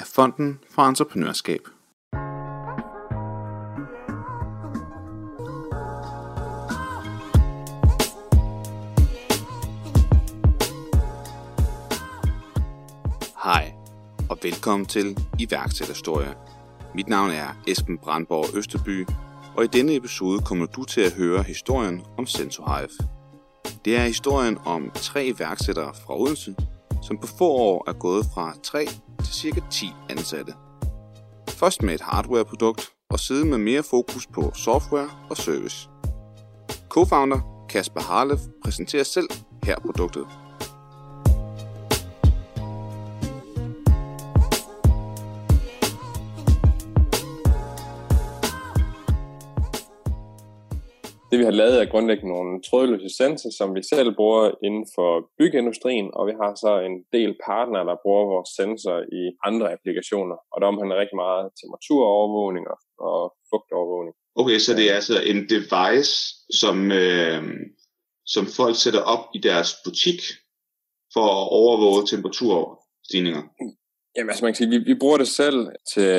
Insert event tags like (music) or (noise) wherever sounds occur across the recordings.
af Fonden for Entreprenørskab. Hej, og velkommen til iværksætterhistorie. Mit navn er Esben Brandborg Østerby, og i denne episode kommer du til at høre historien om SensoHive. Det er historien om tre iværksættere fra Odense, som på få år er gået fra 3 til cirka 10 ansatte. Først med et hardwareprodukt, og siden med mere fokus på software og service. Co-founder Kasper Harlev præsenterer selv her produktet. Det vi har lavet er grundlæggende nogle trådløse sensorer, som vi selv bruger inden for byggeindustrien, og vi har så en del partnere, der bruger vores sensor i andre applikationer, og der omhandler rigtig meget temperaturovervågning og fugtovervågning. Okay, så det er altså en device, som, øh, som folk sætter op i deres butik for at overvåge temperaturstigninger? Jamen altså man kan sige, vi, vi bruger det selv til,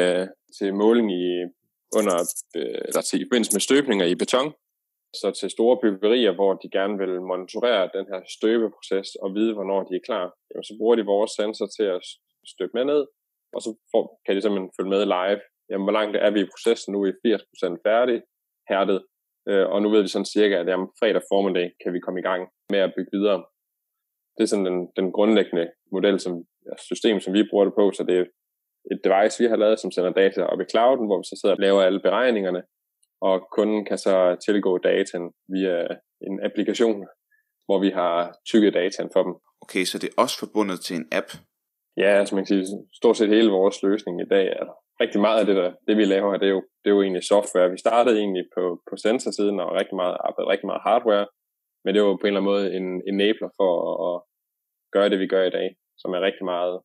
til måling i, under, øh, eller til, i forbindelse med støbninger i beton, så til store byggerier, hvor de gerne vil monitorere den her støbeproces og vide, hvornår de er klar, jamen, så bruger de vores sensor til at støbe med ned, og så får, kan de simpelthen følge med live. Jamen, hvor langt er vi i processen nu? Er 80% færdig, hærdet, øh, og nu ved vi sådan cirka, at jamen, fredag formiddag kan vi komme i gang med at bygge videre. Det er sådan den, den grundlæggende model, som ja, system, som vi bruger det på, så det er et device, vi har lavet, som sender data op i clouden, hvor vi så sidder og laver alle beregningerne, og kunden kan så tilgå dataen via en applikation, hvor vi har tykket dataen for dem. Okay, så det er også forbundet til en app? Ja, altså man kan sige, stort set hele vores løsning i dag er rigtig meget af det, der, det vi laver, det er, jo, det er jo egentlig software. Vi startede egentlig på, på sensorsiden og rigtig meget, arbejdede rigtig meget hardware, men det var på en eller anden måde en enabler for at, at gøre det, vi gør i dag, som er rigtig meget,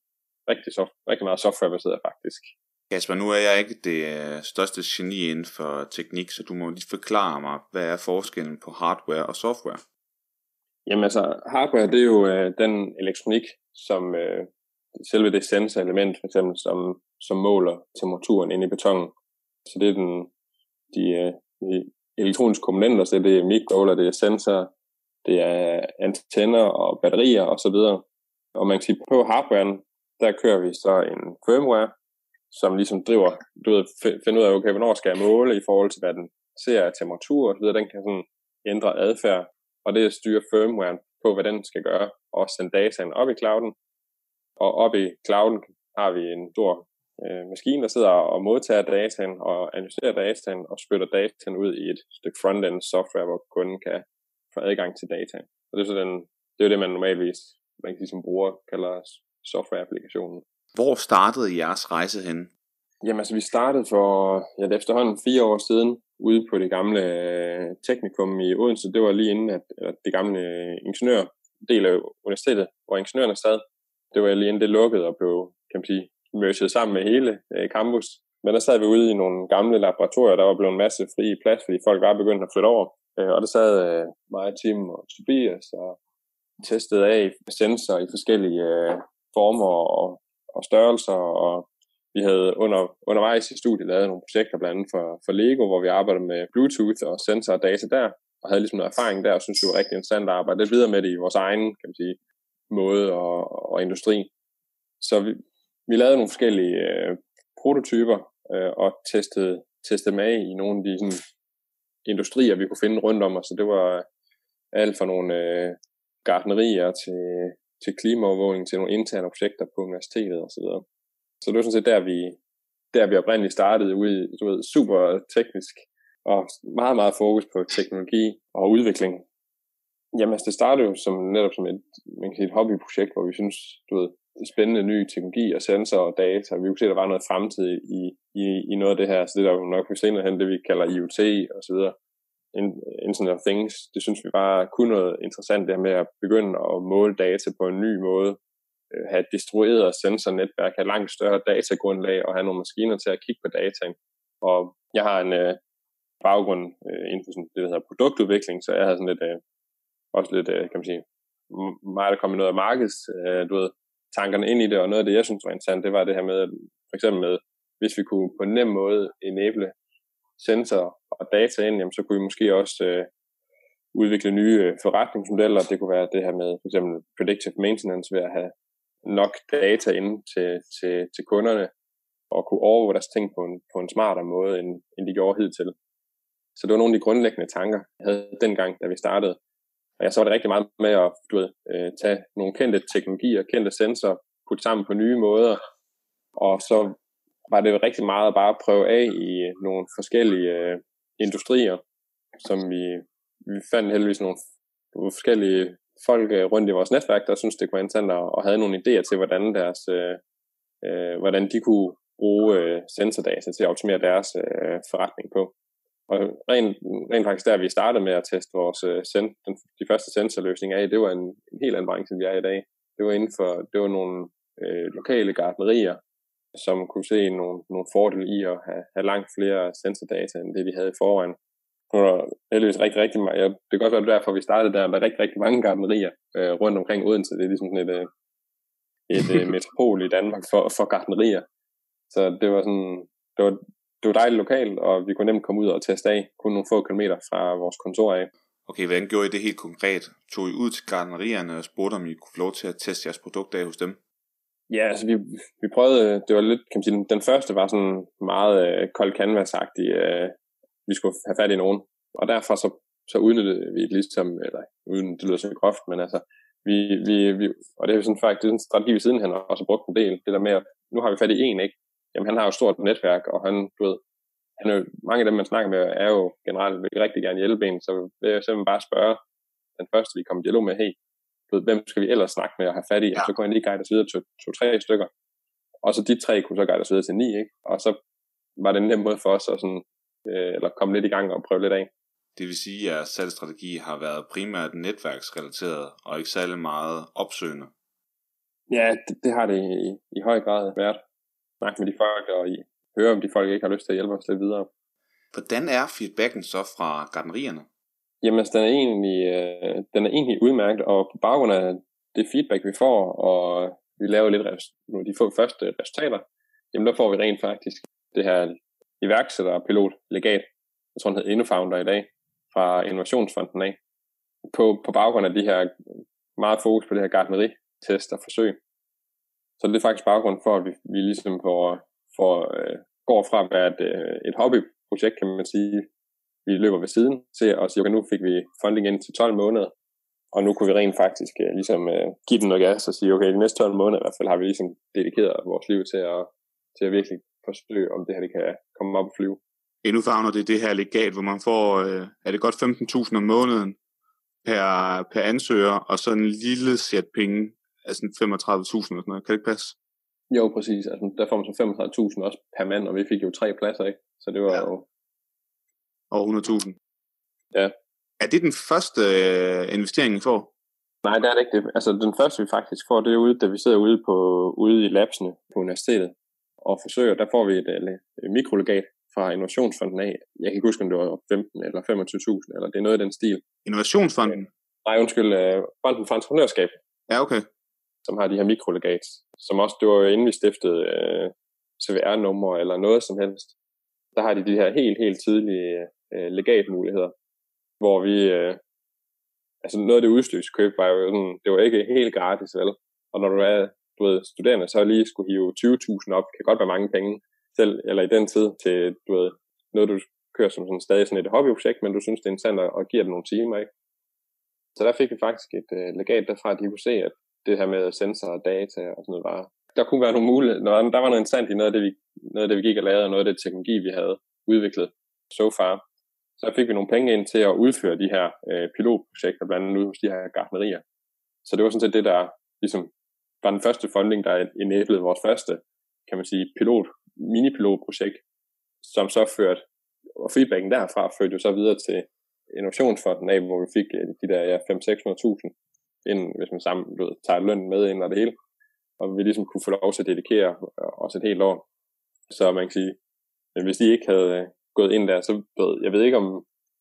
rigtig, soft, rigtig meget softwarebaseret faktisk. Kasper, nu er jeg ikke det øh, største geni inden for teknik, så du må lige forklare mig, hvad er forskellen på hardware og software? Jamen altså, hardware det er jo øh, den elektronik, som øh, selve det sensorelement, for eksempel, som, som måler temperaturen inde i betonen. Så det er den, de, øh, de elektroniske komponenter, så det er mikroovler, det er sensorer, det er antenner og batterier osv. Og man kan sige, på hardwaren, der kører vi så en firmware, som ligesom driver, du ved, finder ud af, okay, hvornår skal jeg måle i forhold til, hvad den ser af temperatur og så videre, den kan sådan ændre adfærd, og det styrer firmwaren på, hvad den skal gøre, og sende dataen op i clouden. Og op i clouden har vi en stor øh, maskine, der sidder og modtager dataen og analyserer dataen og spytter dataen ud i et stykke frontend software, hvor kunden kan få adgang til data. Og det er så den, det er det, man normalvis man kan ligesom bruger, kalder softwareapplikationen. Hvor startede jeres rejse hen? Jamen altså, vi startede for ja, efterhånden fire år siden ude på det gamle øh, teknikum i Odense. Det var lige inden, at, at det gamle øh, ingeniør del af universitetet, hvor ingeniørerne sad. Det var lige inden det lukkede og blev, kan man sige, merged sammen med hele øh, campus. Men der sad vi ude i nogle gamle laboratorier, der var blevet en masse fri plads, fordi folk var begyndt at flytte over. Øh, og der sad øh, mig, Tim og Tobias og testede af sensorer i forskellige øh, former og, og størrelser, og vi havde under, undervejs i studiet lavet nogle projekter, blandt andet for, for Lego, hvor vi arbejdede med Bluetooth og sensor og data der, og havde ligesom noget erfaring der, og synes det var rigtig interessant at arbejde lidt videre med det i vores egen, kan man sige, måde og, og industri. Så vi, vi lavede nogle forskellige øh, prototyper øh, og testede, testede med i nogle af de sådan, industrier, vi kunne finde rundt om os. Så det var øh, alt fra nogle øh, gardnerier til, til klimaovervågning, til nogle interne projekter på universitetet osv. Så, så det var sådan set der, vi, der vi oprindeligt startede ude i du ved, super teknisk og meget, meget fokus på teknologi og udvikling. Jamen, altså, det startede jo som, netop som et, man kan sige, et hobbyprojekt, hvor vi synes, du ved, spændende ny teknologi og sensor og data. Vi kunne se, at der var noget fremtid i, i, i noget af det her. Så det der jo nok senere hen, det vi kalder IoT og så videre. Internet of Things, det synes vi bare kunne noget interessant, det her med at begynde at måle data på en ny måde, øh, have et distribueret sensornetværk, have langt større datagrundlag og have nogle maskiner til at kigge på dataen. Og jeg har en øh, baggrund øh, inden for sådan det, der hedder produktudvikling, så jeg har sådan lidt, øh, også lidt, øh, kan man sige, meget der kom i noget af markeds, øh, du ved, tankerne ind i det, og noget af det, jeg synes var interessant, det var det her med, for eksempel med, hvis vi kunne på en nem måde enable sensor og data ind, jamen, så kunne vi måske også øh, udvikle nye øh, forretningsmodeller. Det kunne være det her med for eksempel predictive maintenance ved at have nok data ind til, til, til kunderne og kunne overvåge deres ting på en, på en smartere måde, end, end de gjorde hidtil. Så det var nogle af de grundlæggende tanker, jeg havde dengang, da vi startede. Og jeg så var det rigtig meget med at du ved, øh, tage nogle kendte teknologier, kendte sensorer, putte sammen på nye måder, og så var det rigtig meget at bare prøve af i nogle forskellige øh, industrier, som vi, vi fandt heldigvis nogle, forskellige folk øh, rundt i vores netværk, der synes det kunne være interessant og, og havde nogle idéer til, hvordan deres øh, øh, hvordan de kunne bruge øh, sensordata til at optimere deres øh, forretning på. Og rent, rent faktisk der, vi startede med at teste vores øh, sen, den, de første sensorløsninger af, det var en, en helt anden branche, end vi er i dag. Det var inden for, det var nogle øh, lokale gardnerier, som kunne se nogle, nogle fordele i at have, have langt flere sensordata, end det vi havde i forvejen. Nu er der heldigvis rigtig, rigtig mange, ja, det kan godt være derfor, vi startede der, der er rigtig, rigtig mange gardnerier øh, rundt omkring Odense. Det er ligesom sådan et, øh, et øh, (laughs) metropol i Danmark for, for gardnerier. Så det var sådan, det var, det var dejligt lokalt, og vi kunne nemt komme ud og teste af, kun nogle få kilometer fra vores kontor af. Okay, hvordan gjorde I det helt konkret? Tog I ud til gardnerierne og spurgte, om I kunne få lov til at teste jeres produkt af hos dem? Ja, altså vi, vi prøvede, det var lidt, kan man sige, den første var sådan meget øh, kold canvas øh, vi skulle have fat i nogen. Og derfor så, så udnyttede vi det ligesom, eller uden det lyder så groft, men altså, vi, vi, vi, og det er jo sådan faktisk det er en strategi, vi sidenhen har også brugt en del, det der med, at nu har vi fat i en, ikke? Jamen han har jo et stort netværk, og han, du ved, han er mange af dem, man snakker med, er jo generelt vil rigtig gerne hjælpe en, så vil jeg simpelthen bare spørge den første, vi kommer i dialog med, hey, ved, hvem skal vi ellers snakke med og have fat i, ja. og så kunne han lige guide os videre til to-tre stykker, og så de tre kunne så guide os videre til ni, ikke? og så var det en nem måde for os at sådan, øh, eller komme lidt i gang og prøve lidt af. Det vil sige, at salgsstrategi har været primært netværksrelateret og ikke særlig meget opsøgende. Ja, det, det har det i, i høj grad været. Snakke med de folk og i, høre, om de folk ikke har lyst til at hjælpe os lidt videre. Hvordan er feedbacken så fra gardnerierne? Jamen, altså, den er egentlig, øh, den er egentlig udmærket, og på baggrund af det feedback, vi får, og vi laver lidt nu de få første resultater, jamen der får vi rent faktisk det her iværksætterpilot legat, jeg tror, han hedder Innofounder i dag, fra Innovationsfonden af, på, på baggrund af de her meget fokus på det her gardneri-test og forsøg. Så det er faktisk baggrund for, at vi, vi ligesom får, får, øh, går fra at være et, øh, et hobbyprojekt, kan man sige, vi løber ved siden, til at sige, okay, nu fik vi funding ind til 12 måneder, og nu kunne vi rent faktisk uh, ligesom uh, give den noget gas og sige, okay, de næste 12 måneder i hvert fald har vi ligesom dedikeret vores liv til at, til at virkelig forsøge, om det her det kan komme op og flyve. Endnu fagner det det her legat, hvor man får, uh, er det godt 15.000 om måneden per, per ansøger, og så en lille sæt penge, altså 35.000 eller sådan noget. Kan det ikke passe? Jo, præcis. Altså, der får man så 35.000 også per mand, og vi fik jo tre pladser, ikke? Så det var ja. jo over 100.000. Ja. Er det den første øh, investering, I får? Nej, det er det ikke. Det. Altså, den første, vi faktisk får, det er ude, da vi sidder ude, på, ude i labsene på universitetet. og forsøger, der får vi et, et mikrolegat fra Innovationsfonden af. Jeg kan ikke huske, om det var 15 eller 25.000, eller det er noget i den stil. Innovationsfonden? Nej, undskyld, uh, Fonden for Entreprenørskab. Ja, okay. Som har de her mikrolegats, som også, det var jo inden vi stiftede uh, CVR-nummer eller noget som helst. Der har de de her helt, helt tydelige øh, legatmuligheder, hvor vi, øh, altså noget af det udstyrskøb var jo sådan, det var ikke helt gratis, vel? Og når du er du ved, studerende, så lige skulle hive 20.000 op, kan godt være mange penge, selv, eller i den tid, til du ved, noget, du kører som sådan, stadig sådan et hobbyprojekt, men du synes, det er interessant at, at give det nogle timer, ikke? Så der fik vi faktisk et øh, legat derfra, at de kunne se, at det her med sensorer og data og sådan noget var, der kunne være nogle muligheder, der var noget interessant i noget af det, vi, noget af det, vi gik og lavede, og noget af det teknologi, vi havde udviklet so far. Så fik vi nogle penge ind til at udføre de her øh, pilotprojekter, blandt andet ude hos de her gartnerier. Så det var sådan set det, der ligesom var den første funding, der enablede vores første, kan man sige, pilot, mini-pilotprojekt, som så førte, og feedbacken derfra førte jo så videre til Innovationsfonden af, hvor vi fik øh, de der ja, 5-600.000 ind, hvis man sammen du, tager løn med ind og det hele. Og vi ligesom kunne få lov til at dedikere øh, os et helt år. Så man kan sige, men hvis de ikke havde øh, gået ind der, så ved jeg ved ikke om,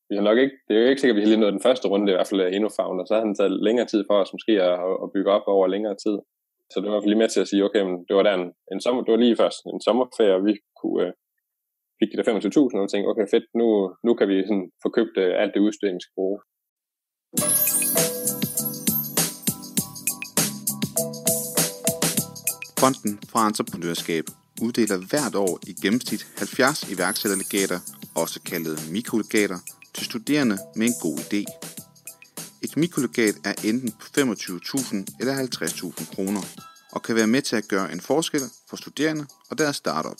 vi har nok ikke, det er jo ikke sikkert, at vi har lige nået den første runde, i hvert fald øh, endnu found, og så har han taget længere tid for os måske at, at bygge op over længere tid. Så det var lige med til at sige, okay, men det var der en, en sommer, det var lige først en sommerferie, og vi kunne, øh, fik de der 25.000, og tænkte, okay fedt, nu, nu kan vi sådan få købt øh, alt det udstyr, vi skal bruge. Fonden for entreprenørskab uddeler hvert år i gennemsnit 70 iværksætterlegater, også kaldet mikrolegater, til studerende med en god idé. Et mikrolegat er enten på 25.000 eller 50.000 kroner, og kan være med til at gøre en forskel for studerende og deres startup.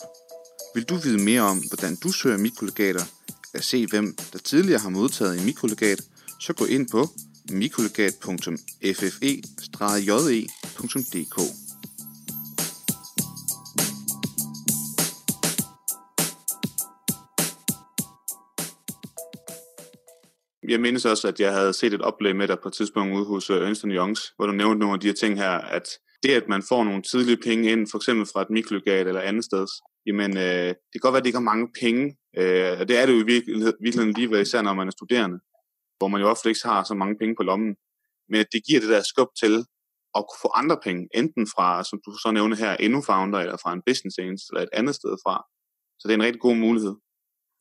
Vil du vide mere om, hvordan du søger mikrolegater, eller se hvem der tidligere har modtaget en mikrolegat, så gå ind på mikrolegat.ffe-je.dk. jeg mindes også, at jeg havde set et oplæg med dig på et tidspunkt ude hos øh, Ernst Youngs, hvor du nævnte nogle af de her ting her, at det, at man får nogle tidlige penge ind, for eksempel fra et mikrolegat eller andet sted, jamen øh, det kan godt være, at det ikke er mange penge, øh, og det er det jo i virkeligheden lige ved, især når man er studerende, hvor man jo ofte ikke har så mange penge på lommen, men det giver det der skub til at kunne få andre penge, enten fra, som du så nævner her, endnu founder, eller fra en business angel, eller et andet sted fra. Så det er en rigtig god mulighed.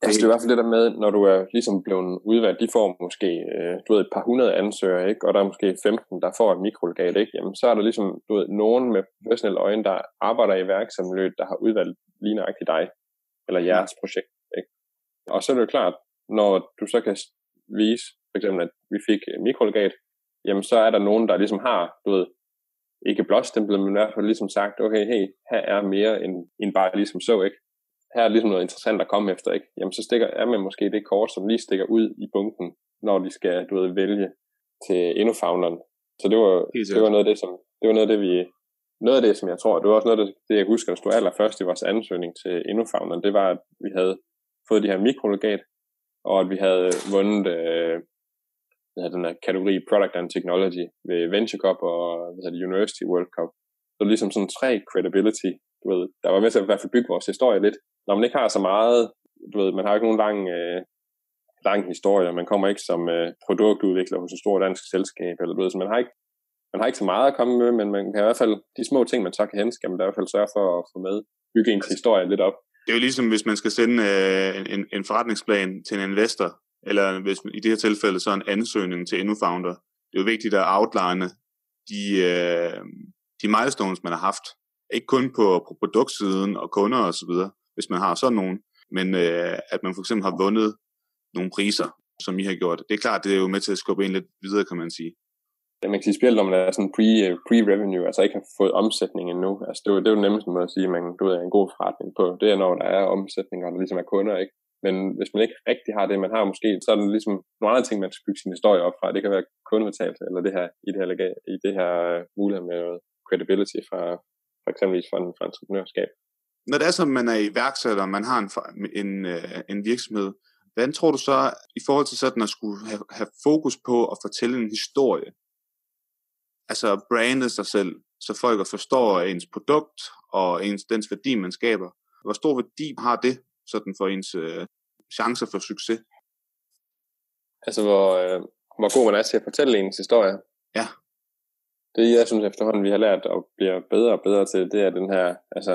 Altså, det er i hvert fald det der med, når du er ligesom blevet udvalgt, de får måske øh, du ved, et par hundrede ansøgere, ikke? og der er måske 15, der får et mikrolegat, ikke? Jamen, så er der ligesom du ved, nogen med professionelle øjne, der arbejder i værksomhed, der har udvalgt lige nøjagtigt dig, eller jeres projekt. Ikke? Og så er det jo klart, når du så kan vise, for eksempel, at vi fik mikrolegat, jamen så er der nogen, der ligesom har, du ved, ikke blåstemplet, men i hvert fald ligesom sagt, okay, hey, her er mere end, end bare ligesom så, ikke? Her er ligesom noget interessant at komme efter, ikke? Jamen så stikker, er man måske det kort, som lige stikker ud i bunken, når de skal, du ved, vælge til indofounderen. Så det var, det var noget af det, som, det var noget af det, vi, noget af det, som jeg tror, det var også noget af det, det jeg husker, der stod allerførst i vores ansøgning til indofounderen, det var, at vi havde fået de her mikrolegat, og at vi havde vundet øh, den her kategori Product and Technology ved Venture Cup og hvad hedder University World Cup. Så ligesom sådan tre credibility, du ved, der var med til at i hvert fald bygge vores historie lidt, når man ikke har så meget, du ved, man har ikke nogen lang, øh, lang historie, man kommer ikke som øh, produktudvikler hos et stort dansk selskab, eller du ved, så man har ikke man har ikke så meget at komme med, men man kan i hvert fald, de små ting, man så kan hente, skal man i hvert fald sørge for at få med, bygge ens historie lidt op. Det er jo ligesom, hvis man skal sende øh, en, en forretningsplan til en investor, eller hvis i det her tilfælde så en ansøgning til InnoFounder. Det er jo vigtigt at outline de, øh, de milestones, man har haft. Ikke kun på, på produktsiden og kunder osv., hvis man har sådan nogen, men øh, at man for eksempel har vundet nogle priser, som I har gjort. Det er klart, det er jo med til at skubbe en lidt videre, kan man sige. Ja, man kan sige, specielt når man er sådan pre, øh, pre-revenue, altså ikke har fået omsætning endnu. Altså det er jo, det er jo nemmest måde at sige, at man du ved, er en god forretning på. Det er, når der er omsætning, og der ligesom er kunder, ikke? Men hvis man ikke rigtig har det, man har måske, så er det ligesom nogle andre ting, man skal bygge sin historie op fra. Det kan være kundebetalt, eller det her, i det her, i det her øh, mulighed med credibility fra, for eksempel fra, en, fra entreprenørskab når det er som man er iværksætter, man har en, en, øh, en virksomhed, hvordan tror du så, i forhold til sådan at skulle have, have fokus på at fortælle en historie, altså brande sig selv, så folk forstår ens produkt og ens, dens værdi, man skaber. Hvor stor værdi har det sådan for ens øh, chancer for succes? Altså, hvor, øh, hvor god man er til at fortælle ens historie. Ja. Det, jeg synes efterhånden, vi har lært og bliver bedre og bedre til, det er den her, altså,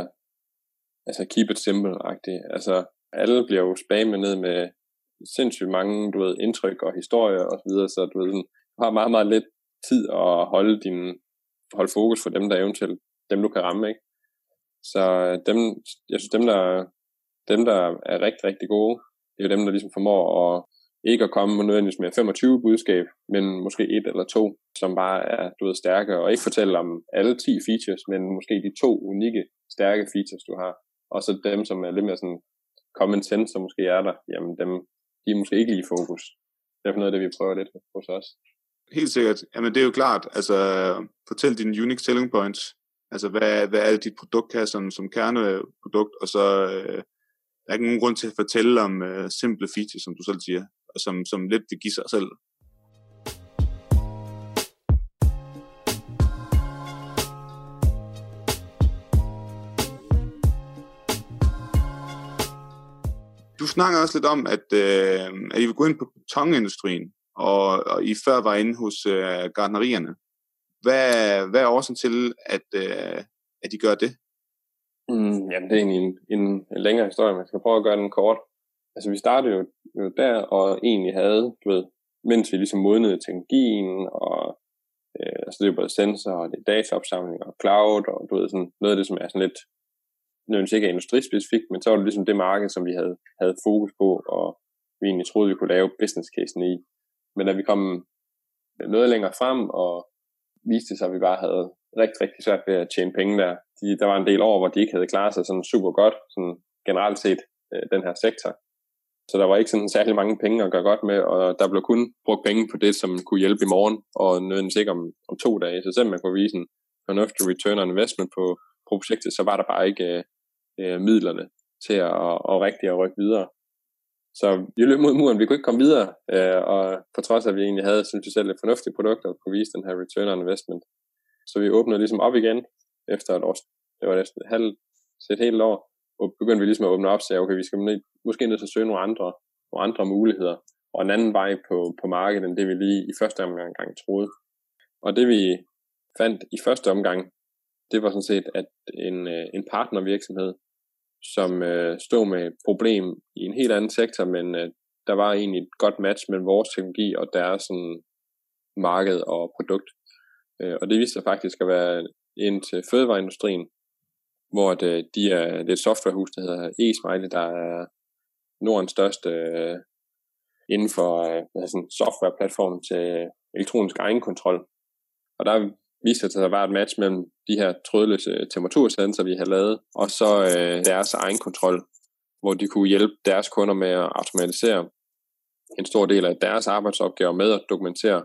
altså keep it simple-agtig. Altså, alle bliver jo spammet ned med sindssygt mange, du ved, indtryk og historier og så videre, så du ved, sådan, du har meget, meget lidt tid at holde din, holde fokus for dem, der eventuelt, dem du kan ramme, ikke? Så øh, dem, jeg synes, dem, der, dem, der er rigtig, rigtig gode, det er jo dem, der ligesom formår at ikke at komme nødvendigvis med 25 budskab, men måske et eller to, som bare er du ved, stærke, og ikke fortælle om alle 10 features, men måske de to unikke, stærke features, du har. Og så dem, som er lidt mere sådan common sense, som måske er der, jamen dem, de er måske ikke lige i fokus. Det er noget af det, vi prøver lidt hos os. Helt sikkert. Jamen det er jo klart, altså fortæl dine unique selling points. Altså hvad, hvad er dit produkt her som, som kerneprodukt, og så øh, der er ikke nogen grund til at fortælle om øh, simple features, som du selv siger som, som lidt vil give sig selv. Du snakker også lidt om, at, øh, at I vil gå ind på betongindustrien, og, og I før var inde hos øh, gardnerierne. Hvad, hvad er årsagen til, at, øh, at I gør det? Mm, jamen, det er egentlig en, en, en længere historie, men jeg skal prøve at gøre den kort altså vi startede jo, jo der, og egentlig havde, du ved, mens vi ligesom modnede teknologien, og øh, altså det er både sensor, og det er dataopsamling, og cloud, og du ved, sådan, noget af det, som er sådan lidt, nødvendigvis ikke er industrispecifikt, men så var det ligesom det marked, som vi havde, havde fokus på, og vi egentlig troede, vi kunne lave business casen i. Men da vi kom øh, noget længere frem, og viste sig, at vi bare havde rigtig, rigtig svært ved at tjene penge der. De, der var en del år, hvor de ikke havde klaret sig sådan super godt, sådan generelt set, øh, den her sektor. Så der var ikke sådan særlig mange penge at gøre godt med, og der blev kun brugt penge på det, som kunne hjælpe i morgen, og nødvendigvis ikke om, om to dage. Så selvom man kunne vise en fornuftig return on investment på, på projektet, så var der bare ikke øh, midlerne til at, at, at rigtig at rykke videre. Så vi løb mod muren, vi kunne ikke komme videre, øh, og på trods af, at vi egentlig havde, synes jeg selv, et fornuftigt produkt, og kunne vise den her return on investment. Så vi åbnede ligesom op igen, efter et år, det var næsten et halvt, et helt år, og begyndte vi ligesom at åbne op, så okay, vi skal måske nødt til at søge nogle andre, nogle andre muligheder, og en anden vej på, på markedet, end det vi lige i første omgang troede. Og det vi fandt i første omgang, det var sådan set, at en, øh, en partnervirksomhed, som øh, stod med et problem i en helt anden sektor, men øh, der var egentlig et godt match mellem vores teknologi og deres sådan, marked og produkt. Øh, og det viste sig faktisk at være ind til fødevareindustrien, hvor det, de er, det er et softwarehus, der hedder eSmiley, der er Nordens største øh, inden for øh, altså sådan softwareplatform til elektronisk egenkontrol. Og der viste sig, at der var et match mellem de her trådløse temperatursensorer, vi har lavet, og så øh, deres egenkontrol, hvor de kunne hjælpe deres kunder med at automatisere en stor del af deres arbejdsopgaver med at dokumentere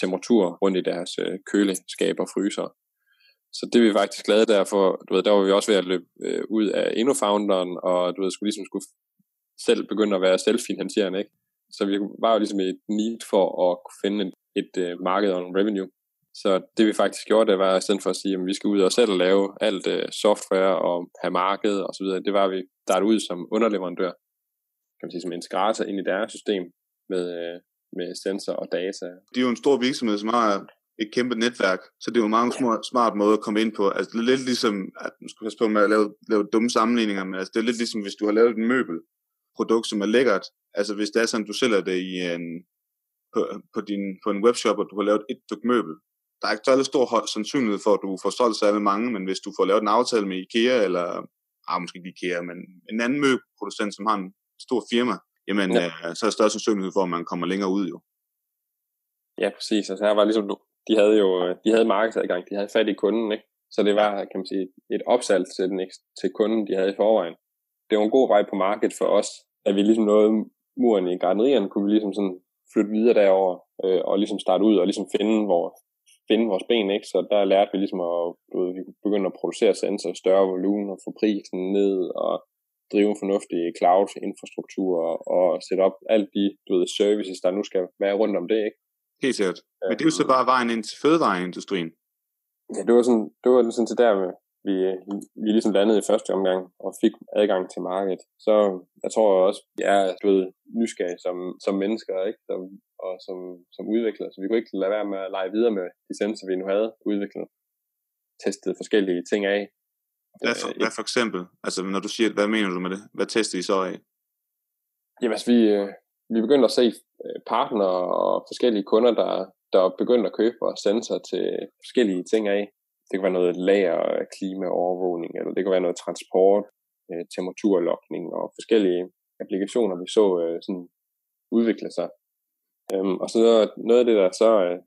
temperatur rundt i deres øh, og fryser. Så det er vi faktisk glade derfor. Du ved, der var vi også ved at løbe øh, ud af InnoFounderen, og du ved, skulle ligesom skulle selv begynde at være selvfinansierende, ikke? Så vi var jo ligesom et need for at kunne finde et, et øh, marked og en revenue. Så det vi faktisk gjorde, det var i stedet for at sige, at vi skal ud og selv lave alt øh, software og have marked og så videre, det var, at vi startede ud som underleverandør, kan man sige, som integrator ind i deres system med, øh, med sensor og data. Det er jo en stor virksomhed, som har et kæmpe netværk, så det er jo mange små, smart måder at komme ind på. Altså, det er lidt ligesom, at man skal passe på med at lave, lave dumme sammenligninger, men altså, det er lidt ligesom, hvis du har lavet et møbelprodukt, som er lækkert. Altså, hvis det er sådan, du sælger det i en, på, på, din, på en webshop, og du har lavet et stykke møbel, der er ikke så stor sandsynlighed for, at du får solgt særlig mange, men hvis du får lavet en aftale med IKEA, eller ah, måske ikke IKEA, men en anden møbelproducent, som har en stor firma, jamen, ja. øh, så er der større sandsynlighed for, at man kommer længere ud jo. Ja, præcis. Altså her var ligesom de havde jo øh, de havde markedsadgang, de havde fat i kunden, ikke? Så det var, kan man sige, et opsalg til, den, til kunden, de havde i forvejen. Det var en god vej på markedet for os, at vi ligesom nåede muren i gardnerierne, kunne vi ligesom sådan flytte videre derover øh, og ligesom starte ud og ligesom finde, hvor, finde vores ben, ikke? Så der lærte vi ligesom at du ved, vi begynde at producere sensorer i større volumen og få prisen ned og drive en fornuftig cloud-infrastruktur og sætte op alt de du ved, services, der nu skal være rundt om det, ikke? Helt sikkert. Men det er jo så bare vejen ind til fødevareindustrien. Ja, det var sådan, det var sådan til der, vi, vi ligesom landede i første omgang og fik adgang til markedet. Så jeg tror også, vi er du ved, nysgerrige som, som mennesker ikke? Som, og som, som udviklere. Så vi kunne ikke lade være med at lege videre med de sensorer, vi nu havde udviklet. Testet forskellige ting af. Hvad for, hvad for eksempel? Altså når du siger, hvad mener du med det? Hvad tester I så af? Jamen altså, vi, øh, vi begyndte at se øh, partnere og forskellige kunder, der, der begyndte at købe og sende sig til forskellige ting af. Det kan være noget lager, klimaovervågning, eller det kan være noget transport, øh, temperaturlokning og forskellige applikationer, vi så øh, sådan udvikle sig. Øhm, og så noget af det, der så øh,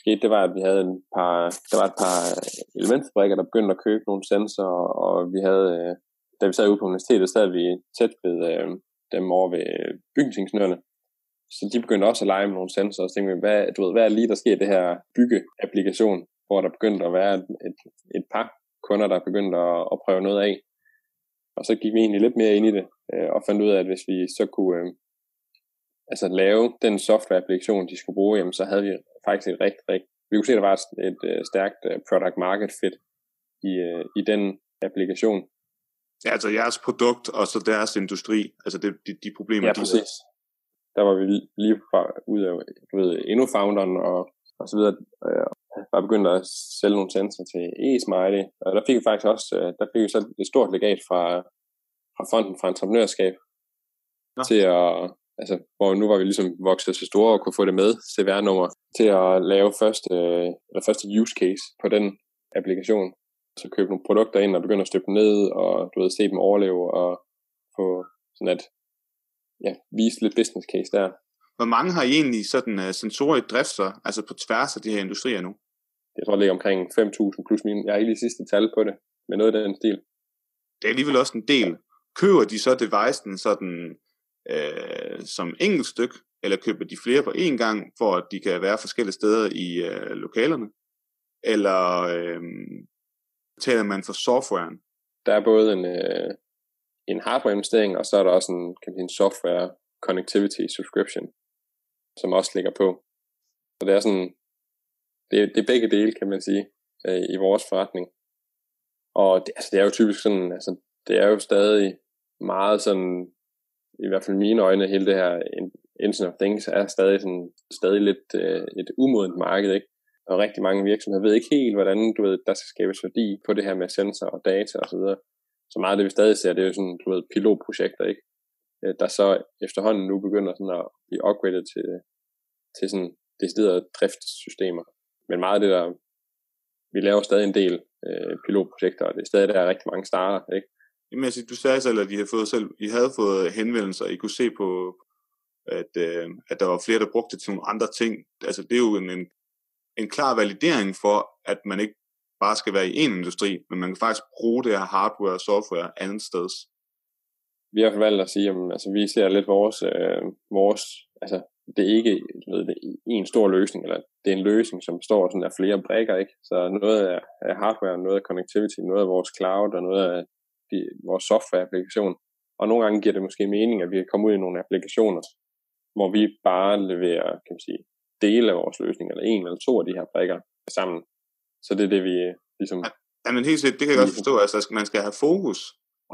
skete, det var, at vi havde en par, der var et par elementfabrikker, der begyndte at købe nogle sensorer, og vi havde, da vi sad ude på universitetet, sad vi tæt ved, dem over ved øh, bygningsingeniørerne. Så de begyndte også at lege med nogle sensorer, og så tænkte vi, hvad, du ved, hvad er lige der sker i det her byggeapplikation, hvor der begyndte at være et, et par kunder, der begyndte at, at prøve noget af. Og så gik vi egentlig lidt mere ind i det, øh, og fandt ud af, at hvis vi så kunne øh, altså lave den software-applikation, de skulle bruge, jamen, så havde vi faktisk et rigtig, rigtig, vi kunne se, at der var et, et, et stærkt øh, product market fit i, øh, i den applikation. Ja, altså jeres produkt og så deres industri, altså det, de, de problemer, ja, de præcis. Der var vi lige fra, ud af, du ved, endnu founderen og, og så videre, øh, var begyndt at sælge nogle sensorer til e-smiley, og der fik vi faktisk også, øh, der fik vi så et stort legat fra, fra fonden for entreprenørskab, ja. til at, altså, hvor nu var vi ligesom vokset så store og kunne få det med, CVR-nummer, til at lave første, eller første use case på den applikation så købe nogle produkter ind og begynde at støbe dem ned, og du ved, se dem overleve, og få sådan at ja, vise lidt business case der. Hvor mange har I egentlig sådan uh, sensorer i drift så, altså på tværs af de her industrier nu? Jeg tror, det ligger omkring 5.000 plus minus. Jeg har ikke lige sidste tal på det, men noget af den stil. Det er alligevel også en del. Køber de så devicen sådan øh, som enkelt styk, eller køber de flere på én gang, for at de kan være forskellige steder i øh, lokalerne? Eller øh, betaler man for softwaren? Der er både en, øh, en hardware-investering, og så er der også en, kan man sige, en software connectivity subscription, som også ligger på. Så det er sådan, det, det er begge dele, kan man sige, øh, i vores forretning. Og det, altså, det er jo typisk sådan, altså, det er jo stadig meget sådan, i hvert fald mine øjne, hele det her Internet of Things er stadig, sådan, stadig lidt øh, et umodent marked, ikke? Og rigtig mange virksomheder ved ikke helt, hvordan du ved, der skal skabes værdi på det her med sensor og data osv. Så, så meget af det, vi stadig ser, det er jo sådan, du ved, pilotprojekter, ikke? Øh, der så efterhånden nu begynder sådan at blive upgraded til, til sådan deciderede driftssystemer. Men meget af det der, vi laver stadig en del øh, pilotprojekter, og det er stadig, der er rigtig mange starter, ikke? Jamen, altså, du sagde selv, at I havde fået, selv, I havde fået henvendelser, og I kunne se på, at, øh, at der var flere, der brugte det til nogle andre ting. Altså, det er jo en, en en klar validering for, at man ikke bare skal være i en industri, men man kan faktisk bruge det her hardware og software andet steds. Vi har valgt at sige, at altså, vi ser lidt vores, øh, vores altså, det er ikke du ved, det er en stor løsning, eller det er en løsning, som består sådan af flere brækker, ikke? Så noget af, af hardware, noget af connectivity, noget af vores cloud, og noget af de, vores software-applikation. Og nogle gange giver det måske mening, at vi kan komme ud i nogle applikationer, hvor vi bare leverer, kan man sige, dele af vores løsning, eller en eller to af de her brikker sammen. Så det er det, vi ligesom... Ja, men helt sikkert, det kan jeg godt forstå, altså man skal have fokus,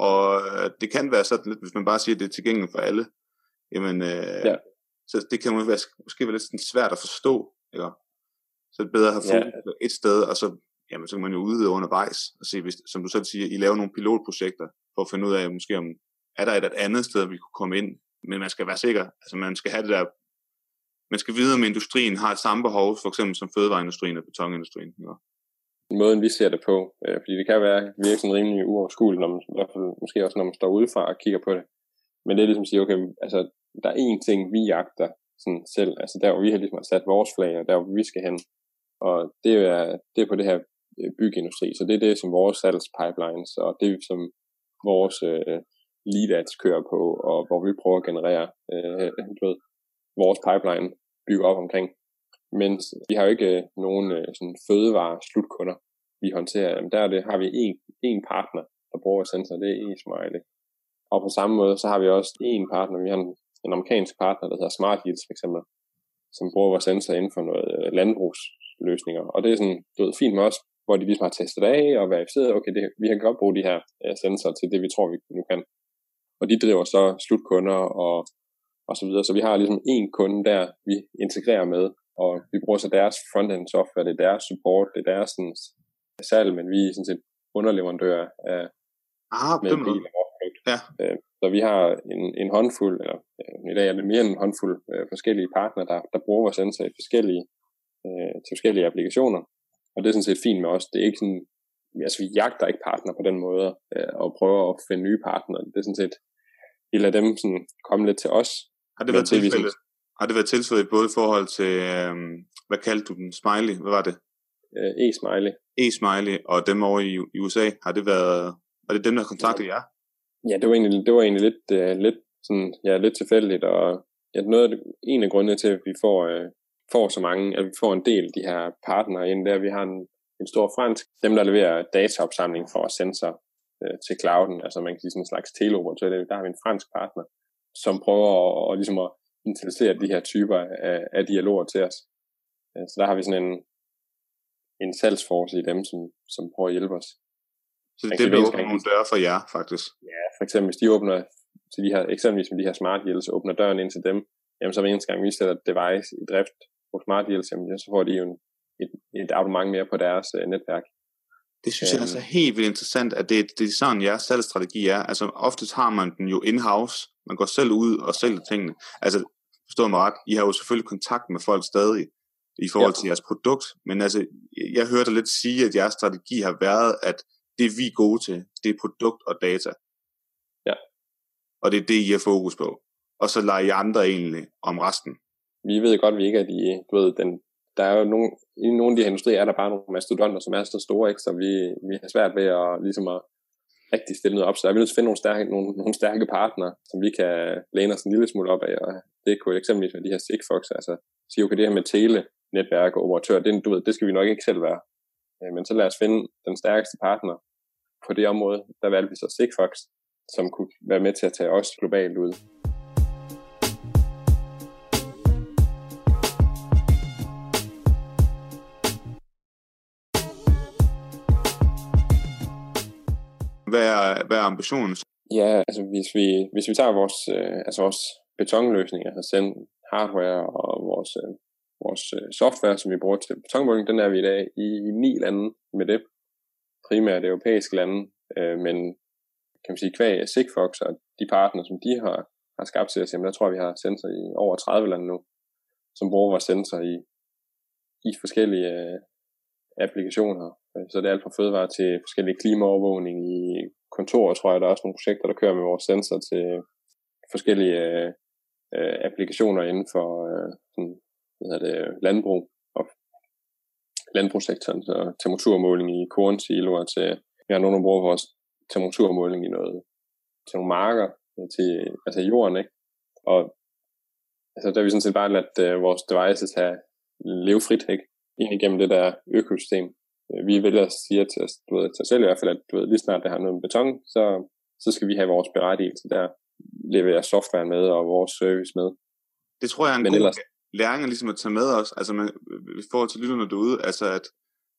og øh, det kan være sådan lidt, hvis man bare siger, at det er tilgængeligt for alle, jamen, øh, ja. så det kan være, måske være lidt svært at forstå, ikke? Så det er bedre at have fokus ja. et sted, og så, jamen, så kan man jo udvide undervejs, og se, hvis, som du selv siger, I laver nogle pilotprojekter, for at finde ud af, måske om, er der et, et andet sted, vi kunne komme ind, men man skal være sikker, altså man skal have det der man skal vide, om industrien har et samme behov, for eksempel som fødevareindustrien og betonindustrien. Ja. Måden vi ser det på, øh, fordi det kan være virke sådan rimelig uoverskueligt, når man, i hvert fald måske også når man står udefra og kigger på det. Men det er ligesom at sige, okay, altså der er én ting, vi jagter sådan selv, altså der hvor vi har ligesom sat vores flag, og der hvor vi skal hen. Og det er, det er på det her øh, byggeindustri, så det er det, som vores salgspipelines, og det er som vores øh, lead ads kører på, og hvor vi prøver at generere øh, du ved, vores pipeline bygger op omkring. Men vi har jo ikke øh, nogen øh, sådan fødevare slutkunder, vi håndterer. Jamen, der det, har vi en, en partner, der bruger sensor, det er e-smiley. Og på samme måde, så har vi også en partner, vi har en, en amerikansk partner, der hedder Smart Yields for eksempel, som bruger vores sensor inden for noget øh, landbrugsløsninger. Og det er sådan, du ved, fint med os, hvor de ligesom har testet af og verificeret, okay, det, vi kan godt bruge de her uh, sensorer til det, vi tror, vi nu kan. Og de driver så slutkunder og, og så videre. Så vi har ligesom en kunde der, vi integrerer med, og vi bruger så deres frontend software, det er deres support, det er deres sådan, salg, men vi er sådan set underleverandør af ah, med en del af vores produkt. Ja. Øh, så vi har en, en håndfuld, eller øh, i dag er det mere end en håndfuld øh, forskellige partnere, der, der bruger vores sensor i forskellige, øh, til forskellige applikationer. Og det er sådan set fint med os. Det er ikke sådan, altså vi jagter ikke partner på den måde, øh, og prøver at finde nye partnere. Det er sådan set, vi lader dem sådan komme lidt til os. Har det været tilfældet? Har det været tilfældet både i forhold til, øh, hvad kaldte du den, Smiley, hvad var det? Øh, e-Smiley. E-Smiley, og dem over i, i USA, har det været, var det dem, der kontaktede jer? Ja, det var egentlig, det var egentlig lidt, uh, lidt, sådan, ja, lidt tilfældigt, og ja, noget af det, en af grundene til, at vi får, uh, får så mange, at vi får en del af de her partnere ind, der vi har en, en stor fransk, dem der leverer dataopsamling for sensor uh, til clouden, altså man kan sige sådan en slags teleoperatør, der har vi en fransk partner, som prøver at, og ligesom at introducere de her typer af, af dialoger til os. Så der har vi sådan en, en salgsforce i dem, som, som prøver at hjælpe os. Så det, vil åbne nogle døre for jer, faktisk? Ja, for eksempel hvis de åbner til de her, eksempelvis med de her smart yields, åbner døren ind til dem, jamen så hver eneste gang vi sætter et device i drift på smart yields, jamen så får de jo en, et, et abonnement mere på deres uh, netværk. Det synes jeg altså er helt vildt interessant, at det, det er sådan, jeres salgsstrategi er. Altså oftest har man den jo in-house, man går selv ud og sælger tingene. Altså, forstår mig ret, I har jo selvfølgelig kontakt med folk stadig i forhold ja. til jeres produkt, men altså, jeg hørte lidt sige, at jeres strategi har været, at det vi er gode til, det er produkt og data. Ja. Og det er det, I har fokus på. Og så lader I andre egentlig om resten. Vi ved godt, at vi ikke er de, du ved, den, der er jo nogle, i nogle af de her industrier er der bare nogle mastodonter, som er så store, ikke? så vi, vi har svært ved at, ligesom at rigtig stille noget op. Så der er vi nødt til at finde nogle stærke, nogle, nogle stærke partnere, som vi kan læne os en lille smule op af. Og det kunne eksempelvis med de her Sigfox, altså sige, okay, det her med tele, netværk og operatør, det, du ved, det skal vi nok ikke selv være. Øh, men så lad os finde den stærkeste partner på det område. Der valgte vi så Sigfox, som kunne være med til at tage os globalt ud. Hvad er, hvad er ambitionen? Ja, altså hvis vi, hvis vi tager vores, øh, altså vores betonløsninger, altså send hardware og vores øh, vores øh, software, som vi bruger til betonmåling, den er vi i dag i ni lande med det. Primært europæiske lande, øh, men kan man sige, kvæg Sigfox og de partnere, som de har, har skabt til os, jamen der tror jeg, vi har sensor i over 30 lande nu, som bruger vores sensor i, i forskellige øh, applikationer. Øh, så det er alt fra fødevare til forskellige klimaovervågning i kontorer, tror jeg, der er også nogle projekter, der kører med vores sensor til forskellige øh, øh, applikationer inden for øh, sådan hvad hedder det, landbrug og landbrugssektoren, så temperaturmåling i kornsiloer til, vi har nogen, der bruger vores temperaturmåling i noget, til nogle marker, øh, til, altså jorden, ikke? Og altså, der har vi sådan set bare ladt øh, vores devices have leve frit, ikke? Ind igennem det der økosystem. Vi vælger at sige til os, du ved, til os selv i hvert fald, at du ved, lige snart det har noget med beton, så, så skal vi have vores berettigelse der, levere software med og vores service med. Det tror jeg er en Men god, ellers, læringer ligesom at tage med os, altså man, i forhold til lytterne derude, altså at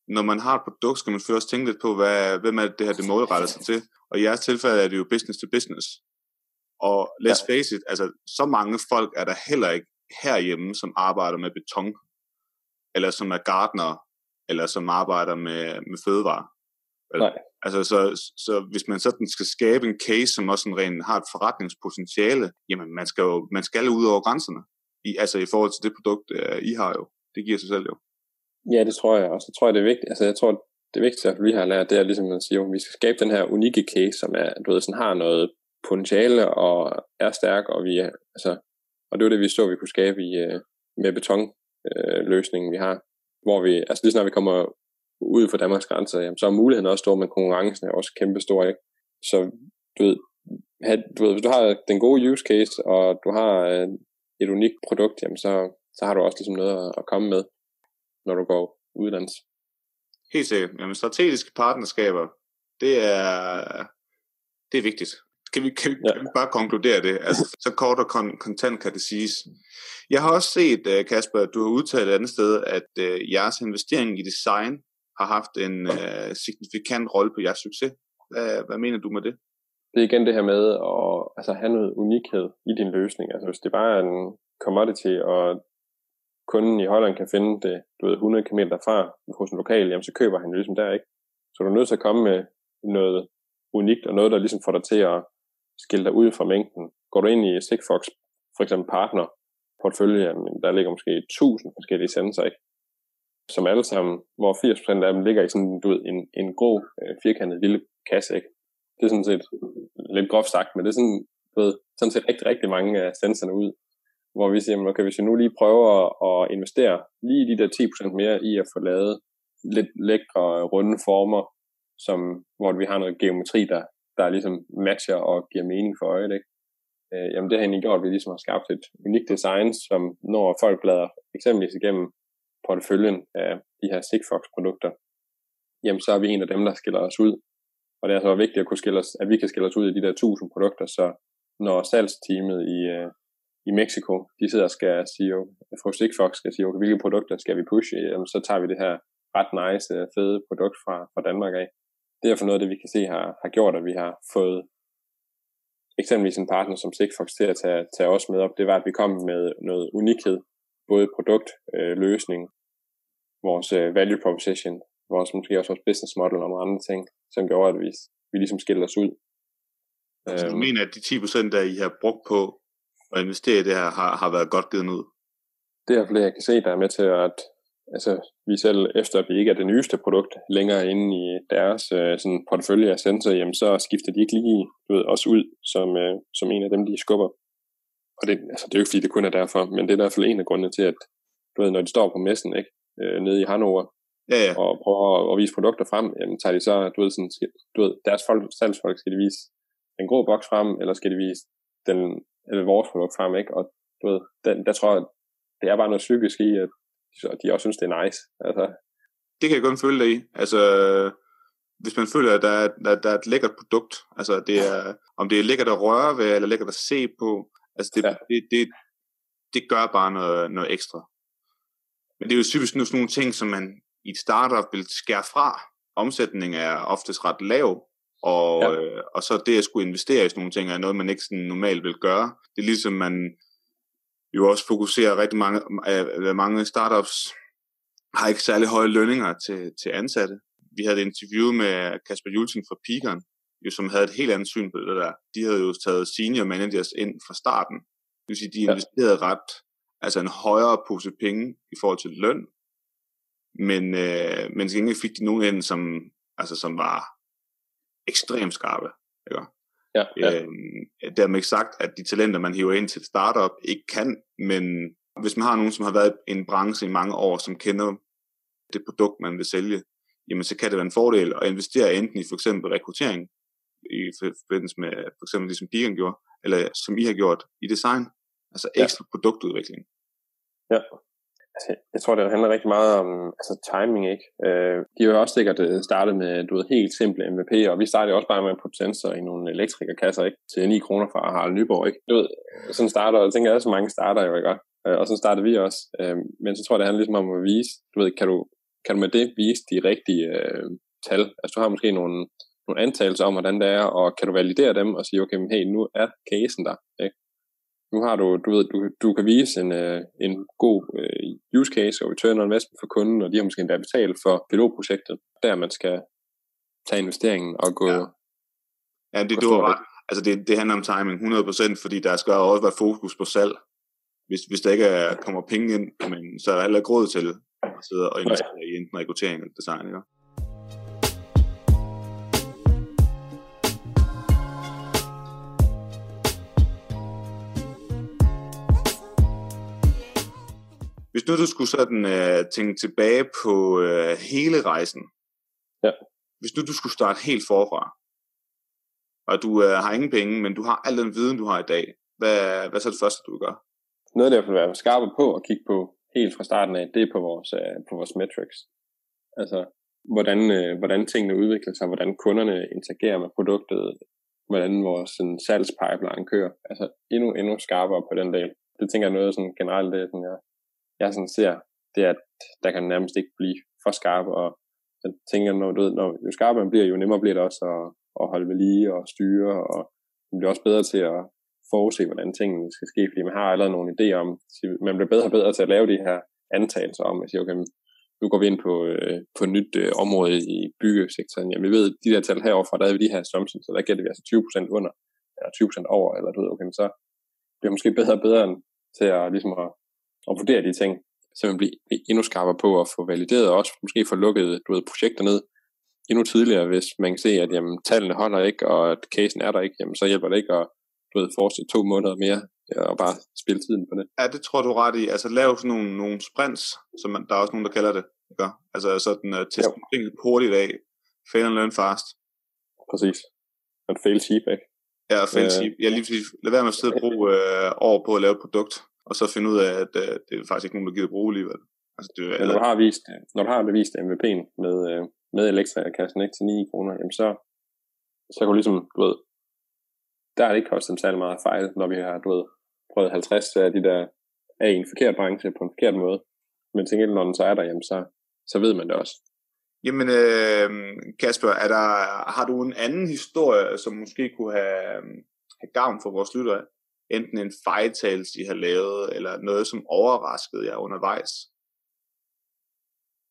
når man har et produkt, skal man først tænke lidt på, hvad, hvem er det her, det målretter sig til. Og i jeres tilfælde er det jo business to business. Og let's ja. face it, altså så mange folk er der heller ikke herhjemme, som arbejder med beton, eller som er gardner, eller som arbejder med, med fødevare. Nej. Altså, så, så hvis man sådan skal skabe en case, som også en ren har et forretningspotentiale, jamen man skal jo man skal ud over grænserne i, altså i forhold til det produkt, uh, I har jo. Det giver sig selv jo. Ja, det tror jeg. Og så tror jeg, det er vigtigt. Altså jeg tror, det vigtigste, vi har lært, det er ligesom at sige, at vi skal skabe den her unikke case, som er, du ved, sådan har noget potentiale og er stærk, og vi altså, og det var det, vi så, vi kunne skabe i, uh, med betonløsningen, uh, vi har, hvor vi, altså lige snart vi kommer ud for Danmarks grænser, jamen, så er muligheden også stor, men konkurrencen er også kæmpestor, ikke? Så du ved, have, du ved, hvis du har den gode use case, og du har øh, et unikt produkt, jamen så, så har du også ligesom noget at, at komme med, når du går udlands. Helt sikkert. Jamen, strategiske partnerskaber, det er, det er vigtigt. Kan vi, kan, vi, ja. kan vi bare konkludere det? Altså, (laughs) så kort og kon- kontant kan det siges. Jeg har også set, øh, Kasper, at du har udtalt et andet sted, at uh, jeres investering i design har haft en øh, signifikant rolle på jeres succes. Hvad, hvad mener du med det? Det er igen det her med at altså, have noget unikhed i din løsning. Altså hvis det bare er en commodity, og kunden i Holland kan finde det, du ved, 100 km derfra hos en lokal, jamen så køber han det ligesom der, ikke? Så du er nødt til at komme med noget unikt, og noget, der ligesom får dig til at skille dig ud fra mængden. Går du ind i Sigfox, for eksempel partner, portfølje, jamen, der ligger måske 1000 forskellige sensorer, ikke? som alle sammen, hvor 80% af dem ligger i sådan du ved, en, en grå, øh, firkantet lille kasse. Ikke? Det er sådan set lidt groft sagt, men det er sådan, du ved, sådan set rigtig, rigtig mange af sensorerne ud, hvor vi siger, okay, hvis vi nu lige prøver at investere lige de der 10% mere i at få lavet lidt lækre, runde former, som, hvor vi har noget geometri, der, der ligesom matcher og giver mening for øjet, ikke? Øh, jamen det har egentlig gjort, at vi ligesom har skabt et unikt design, som når folk bladrer eksempelvis igennem porteføljen af de her Sigfox-produkter, jamen så er vi en af dem, der skiller os ud. Og det er så vigtigt at, kunne skille os, at vi kan skille os ud i de der 1000 produkter, så når salgsteamet i, øh, i Mexico, de sidder og skal sige, fru Sigfox skal sige, okay, hvilke produkter skal vi pushe, jamen, så tager vi det her ret nice, øh, fede produkt fra, fra Danmark af. Det er for noget af det, vi kan se har, har gjort, at vi har fået eksempelvis en partner som Sigfox til at tage, tage os med op. Det var, at vi kom med noget unikhed, både produkt, øh, løsning, vores øh, value proposition, vores måske også vores business model og nogle andre ting, som gjorde, at vi, vi ligesom skilte os ud. Altså, du øhm. mener, at de 10% der I har brugt på at investere i det her, har, har været godt givet ud? Det er flere, jeg kan se, der er med til at altså, vi selv, efter at vi ikke er det nyeste produkt længere inde i deres øh, sådan portefølje af sensor, jamen, så skifter de ikke lige du ved, os ud som, øh, som en af dem, de skubber. Og det, altså, det er jo ikke, fordi det kun er derfor, men det er i hvert fald en af grundene til, at du ved, når de står på messen, ikke, øh, nede i Hannover, ja, ja. og prøver at, at, vise produkter frem, jamen, tager de så, du ved, sådan, skal, du ved deres folk, salgsfolk, skal de vise en grå boks frem, eller skal de vise den, eller vores produkt frem, ikke? Og du ved, den, der tror jeg, det er bare noget psykisk i, at så de også synes, det er nice. Altså. Det kan jeg godt føle dig i. Altså, hvis man føler, at der er, der, der er et lækkert produkt, altså det er, om det er lækkert at røre ved, eller lækkert at se på, altså det, ja. det, det, det gør bare noget, noget ekstra. Men det er jo typisk sådan nogle ting, som man i et startup vil skære fra. Omsætning er oftest ret lav, og, ja. øh, og så det at skulle investere i sådan nogle ting, er noget, man ikke sådan normalt vil gøre. Det er ligesom, man jo også fokuserer rigtig mange, øh, mange startups har ikke særlig høje lønninger til, til ansatte. Vi havde et interview med Kasper Julting fra Pigon, jo, som havde et helt andet syn på det der. De havde jo taget senior managers ind fra starten. Det vil sige, de investerede ja. ret, altså en højere pose penge i forhold til løn, men, øh, men til gengæld fik de nogen ind, som, altså, som var ekstremt skarpe. Ikke? Ja, ja. Øh, dermed ikke sagt, at de talenter, man hiver ind til et startup, ikke kan, men hvis man har nogen, som har været i en branche i mange år, som kender det produkt, man vil sælge, jamen så kan det være en fordel at investere enten i for eksempel rekruttering, i forbindelse med for eksempel ligesom Pigen gjorde, eller som I har gjort i design, altså ekstra ja. produktudvikling. Ja, altså, jeg tror, det handler rigtig meget om altså, timing, ikke? Øh, de har jo også sikkert øh, startet med du ved, helt simple MVP, og vi startede også bare med at putte sensor i nogle elektrikerkasser, ikke? Til 9 kroner fra Harald Nyborg, ikke? Du ved, sådan starter, jeg tænker, at så mange starter jo, ikke? Øh, og så startede vi også. Øh, men så tror jeg, det handler ligesom om at vise, du ved, kan du, kan du med det vise de rigtige øh, tal? Altså, du har måske nogle, nogle antagelser om, hvordan det er, og kan du validere dem og sige, okay, men hey, nu er casen der, ikke? Nu har du, du ved, du, du kan vise en, uh, en god uh, use case og return on investment for kunden, og de har måske endda betalt for pilotprojektet, der man skal tage investeringen og gå... Ja, ja det, du var, altså det, det handler om timing 100%, fordi der skal også være fokus på salg. Hvis, hvis der ikke er, kommer penge ind, men, så er der heller ikke råd til at sidde og investere i enten rekruttering eller design. Ikke? Hvis nu du skulle sådan uh, tænke tilbage på uh, hele rejsen, ja. hvis nu du skulle starte helt forfra, og du uh, har ingen penge, men du har al den viden, du har i dag, hvad, hvad er så det første, du gør? Noget, der vil være skarpe på at kigge på helt fra starten af, det er på vores, uh, på vores metrics. Altså, hvordan, uh, hvordan tingene udvikler sig, hvordan kunderne interagerer med produktet, hvordan vores sådan, salgspipeline kører. Altså, endnu, endnu skarpere på den del. Det tænker jeg noget sådan generelt, det er sådan, jeg jeg sådan ser, det er, at der kan nærmest ikke blive for skarp, og jeg tænker, når, du ved, når jo skarpere man bliver, jo nemmere bliver det også at, at holde ved lige og styre, og man bliver også bedre til at forudse, hvordan tingene skal ske, fordi man har allerede nogle idéer om, man bliver bedre og bedre til at lave de her antagelser om, at sige, okay, nu går vi ind på, øh, på et nyt øh, område i byggesektoren. Jamen, vi ved, de der tal heroverfra, der er vi de her assumptions, så der gætter vi altså 20% under, eller 20% over, eller du ved, okay, men så bliver måske bedre og bedre til at, ligesom at, at vurdere de ting, så man bliver endnu skarpere på at få valideret, og også måske få lukket du ved, projekter ned endnu tidligere, hvis man kan se, at jamen, tallene holder ikke, og at casen er der ikke, jamen, så hjælper det ikke at du ved, fortsætte to måneder mere ja, og bare spille tiden på det. Ja, det tror du ret i. Altså lave sådan nogle, nogle sprints, som man, der er også nogen, der kalder det. Ikke? Altså sådan uh, teste ting hurtigt af. Fail and learn fast. Præcis. And fail cheap, ikke? Ja, fail øh, cheap. Ja, lige præcis. Lad være med at sidde og bruge uh, år på at lave et produkt, og så finde ud af, at uh, det er faktisk ikke nogen, der gider bruge alligevel. Altså, det, eller... når, du har vist, når du har bevist MVP'en med, uh, med elektrikerkassen ikke til 9 kroner, jamen så, så kan du ligesom, du ved, der har det ikke kostet dem særlig meget at fejle, når vi har, du ved, prøvet 50 af de der af i en forkert branche på en forkert måde. Men til når den så er der, jamen så, så ved man det også. Jamen øh, Kasper, er der, har du en anden historie, som måske kunne have, have gavn for vores lyttere? Enten en fejltagelse, de har lavet, eller noget, som overraskede jer undervejs?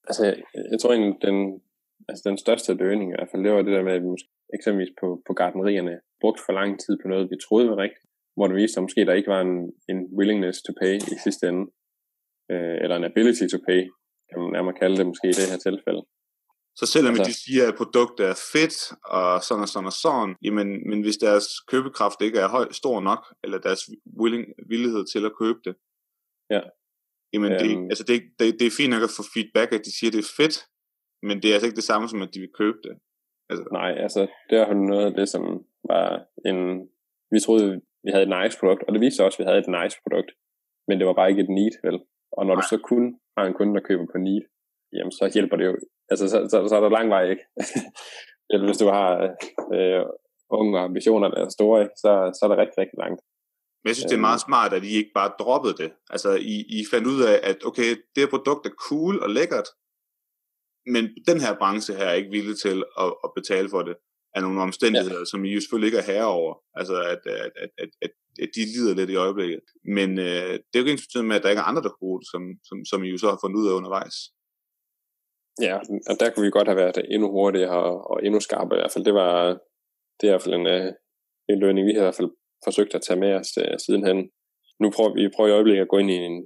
Altså, jeg tror egentlig, den, altså den største døgning i hvert fald, det var det der med, at vi måske eksempelvis på, på gardnerierne brugt for lang tid på noget, vi troede var rigtigt, hvor det viste sig, at måske der ikke var en, en willingness to pay i sidste ende, øh, eller en ability to pay, kan man nærmere kalde det måske i det her tilfælde. Så selvom altså, de siger, at produktet er fedt, og sådan og sådan og sådan, jamen, men hvis deres købekraft ikke er høj, stor nok, eller deres willing, villighed til at købe det, ja. jamen det, um, altså det, det, det er fint nok at få feedback, at de siger, at det er fedt, men det er altså ikke det samme som, at de vil købe det. Altså. Nej, altså det er noget af det, som var en... Vi troede, vi havde et nice produkt, og det viste også, at vi havde et nice produkt, men det var bare ikke et need, vel? Og når Nej. du så kun har en kunde, der køber på need, jamen så hjælper det jo, altså så, så, så er der lang vej, ikke? (laughs) Eller hvis du har øh, unge ambitioner, der er store? Så, så er det rigtig, rigtig langt. Men jeg synes, det er meget smart, at I ikke bare droppede det. Altså, I, I fandt ud af, at okay, det her produkt er cool og lækkert, men den her branche her er ikke villig til at, at betale for det af nogle omstændigheder, ja. som I jo selvfølgelig ikke er herre over. Altså, at, at, at, at, at, at de lider lidt i øjeblikket. Men øh, det er jo ikke ens med, at der ikke er andre, der bruger det, som, som, som I jo så har fundet ud af undervejs. Ja, og der kunne vi godt have været endnu hurtigere og, og endnu skarpere i hvert fald. Det var det er i hvert fald en, øh, en learning, vi har i hvert fald forsøgt at tage med os uh, sidenhen. Nu prøver vi prøver i øjeblikket at gå ind i en,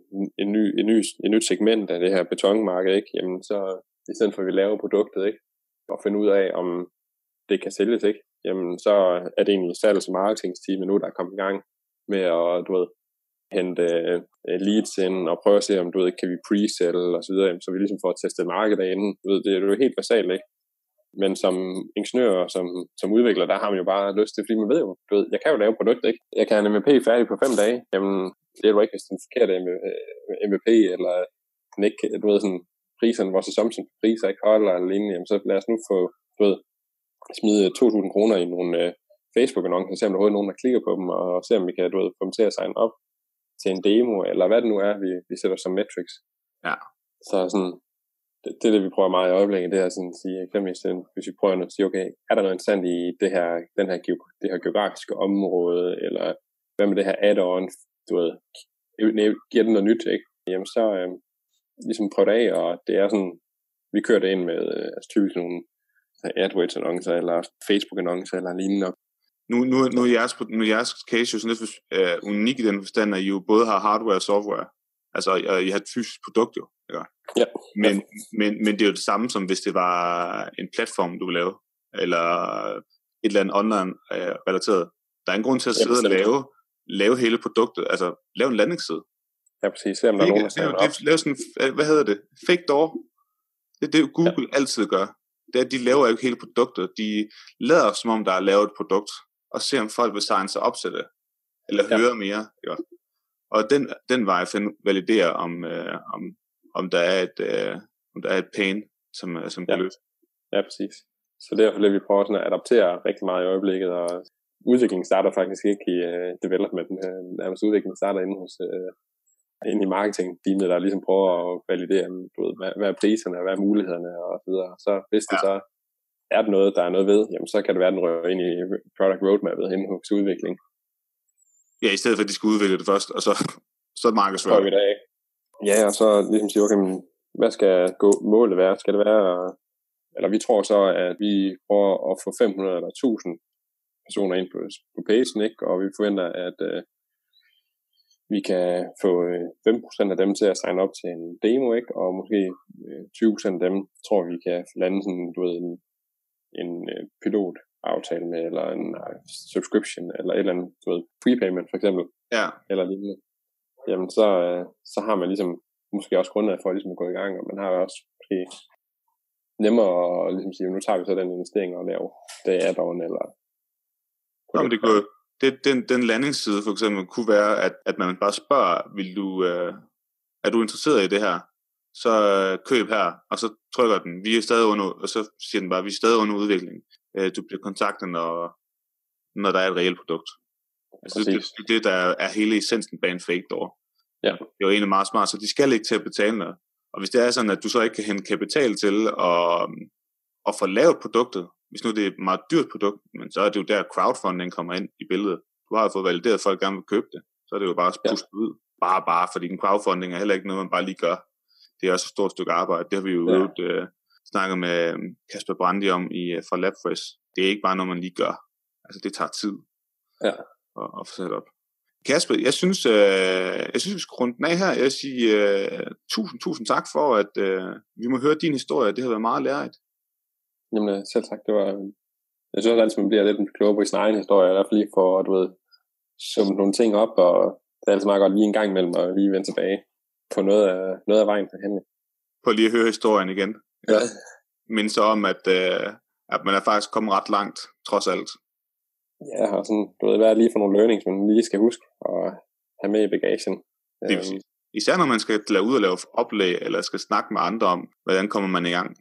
en, ny, en, ny, en nyt segment af det her betonmarked, ikke? Jamen, så i stedet for at vi laver produktet, ikke? og finde ud af, om det kan sælges, ikke? jamen så er det egentlig salgs- og marketingsteamet nu, der er kommet i gang med at, du ved, hente uh, leads ind og prøve at se, om du ved, kan vi pre-sell og så videre, så vi ligesom får testet markedet inden. Du ved, det er jo helt basalt, ikke? Men som ingeniør og som, som udvikler, der har man jo bare lyst til, fordi man ved jo, du ved, jeg kan jo lave produkt, ikke? Jeg kan have en MVP færdig på fem dage, jamen det er jo ikke, hvis den forkerte MVP, øh, eller den ikke, du ved, sådan, priserne, vores assumption priser ikke holder eller lignende, jamen, så lad os nu få, du ved, smide 2.000 kroner i nogle øh, Facebook-annoncer, se om der overhovedet er nogen, der klikker på dem, og se om vi kan, du ved, få dem til at signe op til en demo, eller hvad det nu er, vi, vi sætter som metrics. Ja. Så sådan, det, det er det, vi prøver meget i øjeblikket, det er sådan at sige, eksempelvis, hvis vi prøver at sige, okay, er der noget interessant i det her, den her, det her geografiske område, eller hvad med det her add-on, du ved, giver den noget nyt, ikke? Jamen så, øh, ligesom prøve det af, og det er sådan, vi kører det ind med øh, altså typisk nogle AdWords-annoncer, eller Facebook-annoncer, eller lignende. Nu, nu, nu, er jeres, nu er jeres case jo sådan lidt uh, unik i den forstand, at I jo både har hardware og software. Altså, I har et fysisk produkt jo. Ikke? Ja. Men, ja. Men, men det er jo det samme, som hvis det var en platform, du vil lave, eller et eller andet online-relateret. Uh, der er ingen grund til at sidde ja, og lave, lave hele produktet, altså lave en landingsside. Ja, præcis. Om der er nogen, der det, det, lave sådan, hvad hedder det? Fake door. Det er det, Google ja. altid gør. Det er, at de laver jo ikke hele produktet. De lader som om, der er lavet et produkt, og ser, om folk vil signe sig op til det. Eller ja. høre mere. Ja. Og den, den vej find, validere, om, øh, om, om, der er et, øh, om der er et pain, som, øh, som kan ja. løse. Ja, præcis. Så derfor vil vi prøve sådan at adaptere rigtig meget i øjeblikket, og udviklingen starter faktisk ikke i uh, development. Uh, nærmest udviklingen starter inde hos, uh, ind i marketing-teamet, der ligesom prøver at validere, du ved, hvad, hvad er priserne, hvad er mulighederne og så videre. Så hvis det ja. så er det noget, der er noget ved, jamen så kan det være, at den rører ind i product roadmapet hen hos udvikling. Ja, i stedet for, at de skal udvikle det først, og så, så er det markedsføring. vi af. Ja, og så ligesom sige, okay, hvad skal gå, målet være? Skal det være, eller vi tror så, at vi prøver at få 500 eller 1000 personer ind på, på pagen, ikke? og vi forventer, at uh, vi kan få 5% øh, af dem til at signe op til en demo, ikke? og måske 20% af dem tror vi kan lande sådan, du ved, en, en pilot aftale med, eller en uh, subscription, eller et eller andet, du ved, prepayment for eksempel, ja. eller lignende, jamen så, uh, så har man ligesom måske også grundlag for ligesom at gå i gang, og man har også måske nemmere at ligesom sige, nu tager vi så den investering og laver det add-on, eller... Nå, men det kunne, det, den, den landingsside for eksempel kunne være, at, at man bare spørger, vil du, uh, er du interesseret i det her? Så uh, køb her, og så trykker den, vi er stadig under, og så siger den bare, vi er stadig under udvikling. Uh, du bliver kontaktet, når, når der er et reelt produkt. Altså, det, det, det, der er hele essensen bag en fake door. Ja. Det er jo egentlig meget smart, så de skal ikke til at betale noget. Og hvis det er sådan, at du så ikke kan hente kapital til at, at få lavet produktet, hvis nu det er et meget dyrt produkt, men så er det jo der crowdfunding kommer ind i billedet. Du har jo fået valideret, at folk gerne vil købe det. Så er det jo bare at puste ja. ud. Bare, bare, fordi en crowdfunding er heller ikke noget, man bare lige gør. Det er også et stort stykke arbejde. Det har vi jo ja. øvet, uh, snakket med øhm, Kasper Brandi om i, uh, fra LabFresh. Det er ikke bare noget, man lige gør. Altså, det tager tid ja. at, at få sat op. Kasper, jeg synes, øh, jeg synes, vi skal runde den af her. Jeg siger øh, tusind, tusind tak for, at øh, vi må høre din historie. Det har været meget lærerigt. Jamen, øh, selv tak. Det var, jeg synes altid, man bliver lidt klogere på sin egen historie. I hvert fald lige for at du ved, summe nogle ting op, og det er altid meget godt lige en gang imellem at lige vende tilbage på noget af, noget af vejen for hende. På lige at høre historien igen. Ja. Men så om, at, øh, at man er faktisk kommet ret langt, trods alt. Ja, og sådan, du ved, hvad er lige for nogle learnings, man lige skal huske at have med i bagagen. Det er øhm. Især når man skal lade ud og lave oplæg, eller skal snakke med andre om, hvordan kommer man i gang.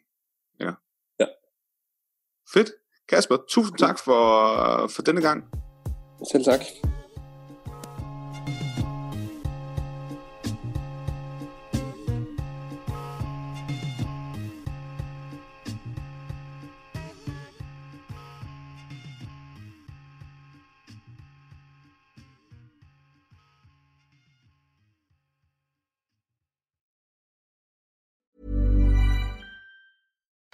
Ja. ja. Fedt. Kasper, tusind tak for, for denne gang. Selv tak.